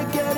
again.